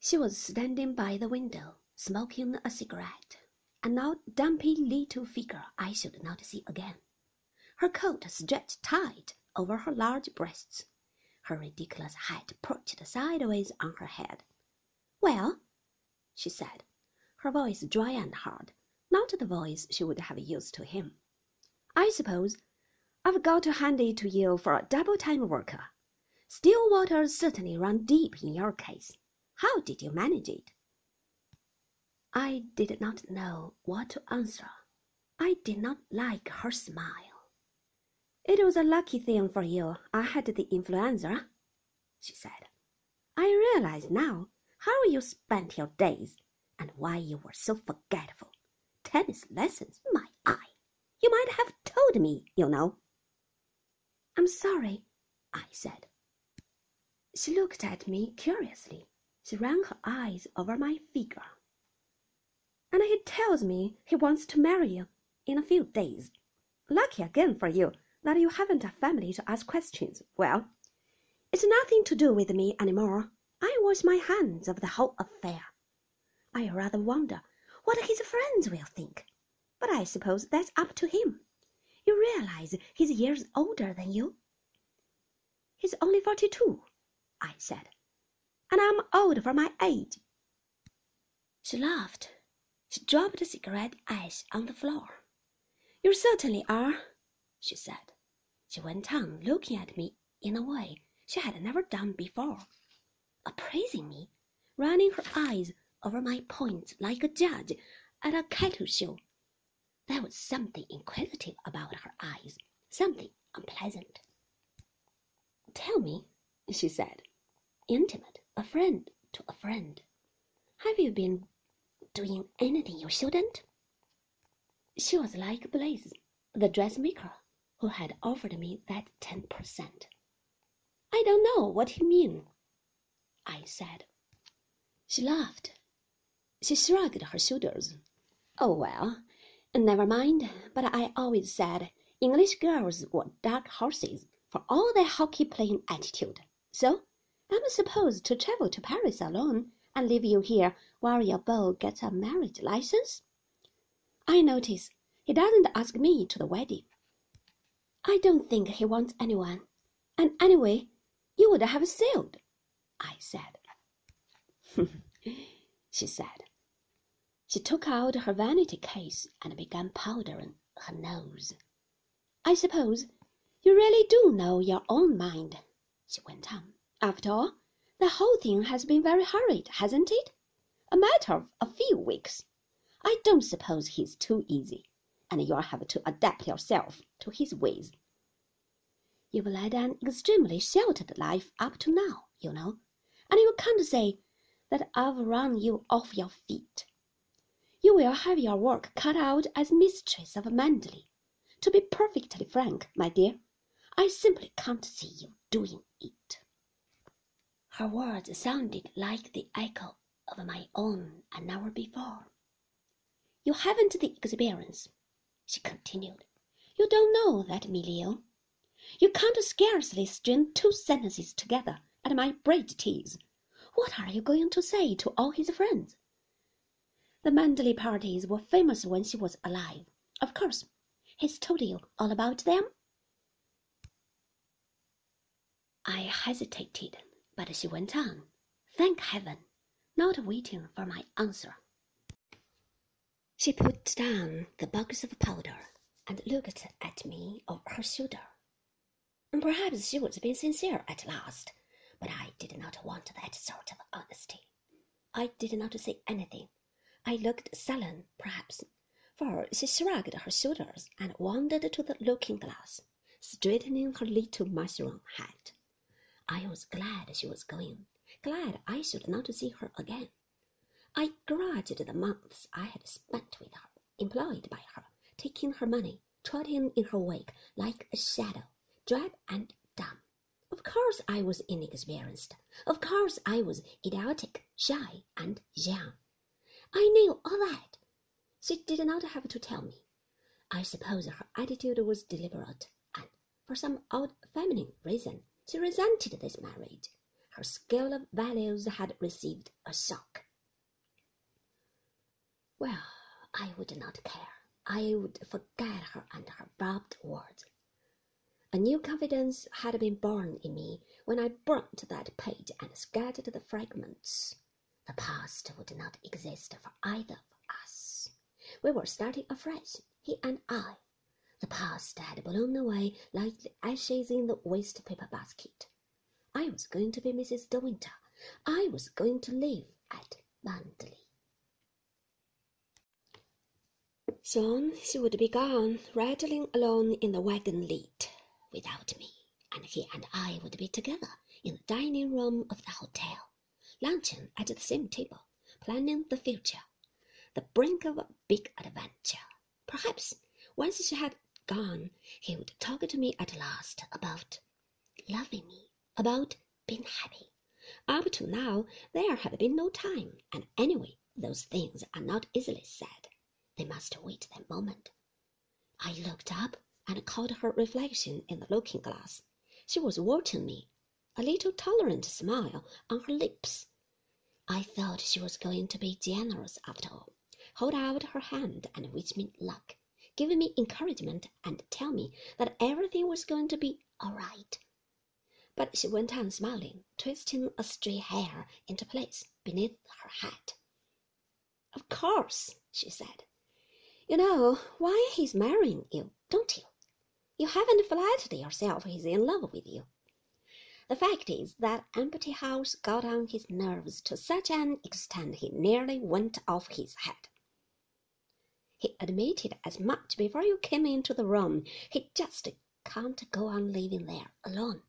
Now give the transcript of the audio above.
She was standing by the window, smoking a cigarette, a now dumpy little figure I should not see again. Her coat stretched tight over her large breasts, her ridiculous hat perched sideways on her head. Well, she said, her voice dry and hard, not the voice she would have used to him. I suppose I've got to hand it to you for a double time worker. Still waters certainly run deep in your case. How did you manage it? I did not know what to answer. I did not like her smile. It was a lucky thing for you I had the influenza, she said. I realize now how you spent your days and why you were so forgetful. Tennis lessons, my eye! You might have told me, you know. I'm sorry, I said. She looked at me curiously. She ran her eyes over my figure. And he tells me he wants to marry you in a few days. Lucky again for you that you haven't a family to ask questions. Well, it's nothing to do with me any more. I wash my hands of the whole affair. I rather wonder what his friends will think. But I suppose that's up to him. You realize he's years older than you? He's only forty-two, I said and I'm old for my age. She laughed. She dropped the cigarette ash on the floor. You certainly are, she said. She went on looking at me in a way she had never done before, appraising me, running her eyes over my points like a judge at a cattle show. There was something inquisitive about her eyes, something unpleasant. Tell me, she said, intimate a friend to a friend. Have you been doing anything you shouldn't? She was like Blaize, the dressmaker, who had offered me that ten per cent. I don't know what you mean, I said. She laughed. She shrugged her shoulders. Oh, well, never mind, but I always said English girls were dark horses for all their hockey playing attitude. So I'm supposed to travel to Paris alone and leave you here while your beau gets a marriage license? I notice he doesn't ask me to the wedding. I don't think he wants anyone. And anyway, you would have sailed, I said. she said. She took out her vanity case and began powdering her nose. I suppose you really do know your own mind, she went on. After all, the whole thing has been very hurried, hasn't it? A matter of a few weeks. I don't suppose he's too easy, and you'll have to adapt yourself to his ways. You've led an extremely sheltered life up to now, you know, and you can't say that I've run you off your feet. You will have your work cut out as mistress of Manderley. To be perfectly frank, my dear, I simply can't see you doing it. Her words sounded like the echo of my own an hour before. You haven't the experience, she continued. You don't know that, Emilio. You can't scarcely string two sentences together at my bridge teas. What are you going to say to all his friends? The Manderley parties were famous when she was alive. Of course, he's told you all about them? I hesitated but she went on, thank heaven, not waiting for my answer. She put down the box of powder and looked at me over her shoulder. Perhaps she was being sincere at last, but I did not want that sort of honesty. I did not say anything. I looked sullen, perhaps, for she shrugged her shoulders and wandered to the looking glass, straightening her little mushroom hat. I was glad she was going, glad I should not see her again. I grudged the months I had spent with her, employed by her, taking her money, trotting in her wake like a shadow, drab and dumb. Of course I was inexperienced. Of course I was idiotic, shy, and young. I knew all that. She did not have to tell me. I suppose her attitude was deliberate, and for some odd feminine reason she resented this marriage. her scale of values had received a shock. Well, I would not care. I would forget her and her barbed words. A new confidence had been born in me when I burnt that page and scattered the fragments. The past would not exist for either of us. We were starting afresh, he and I. The past had blown away like the ashes in the waste paper basket. I was going to be Mrs. De Winter. I was going to live at Manderley. Soon she would be gone, rattling along in the wagon-lit, without me, and he and I would be together in the dining room of the hotel, lunching at the same table, planning the future, the brink of a big adventure. Perhaps once she had gone, he would talk to me at last about loving me, about being happy. Up to now, there had been no time, and anyway, those things are not easily said. They must wait their moment. I looked up and caught her reflection in the looking glass. She was watching me, a little tolerant smile on her lips. I thought she was going to be generous after all, hold out her hand and wish me luck give me encouragement and tell me that everything was going to be all right. But she went on smiling, twisting a stray hair into place beneath her hat. Of course, she said. You know why he's marrying you, don't you? You haven't flattered yourself he's in love with you. The fact is that empty house got on his nerves to such an extent he nearly went off his head. He admitted as much before you came into the room. He just can't go on living there alone.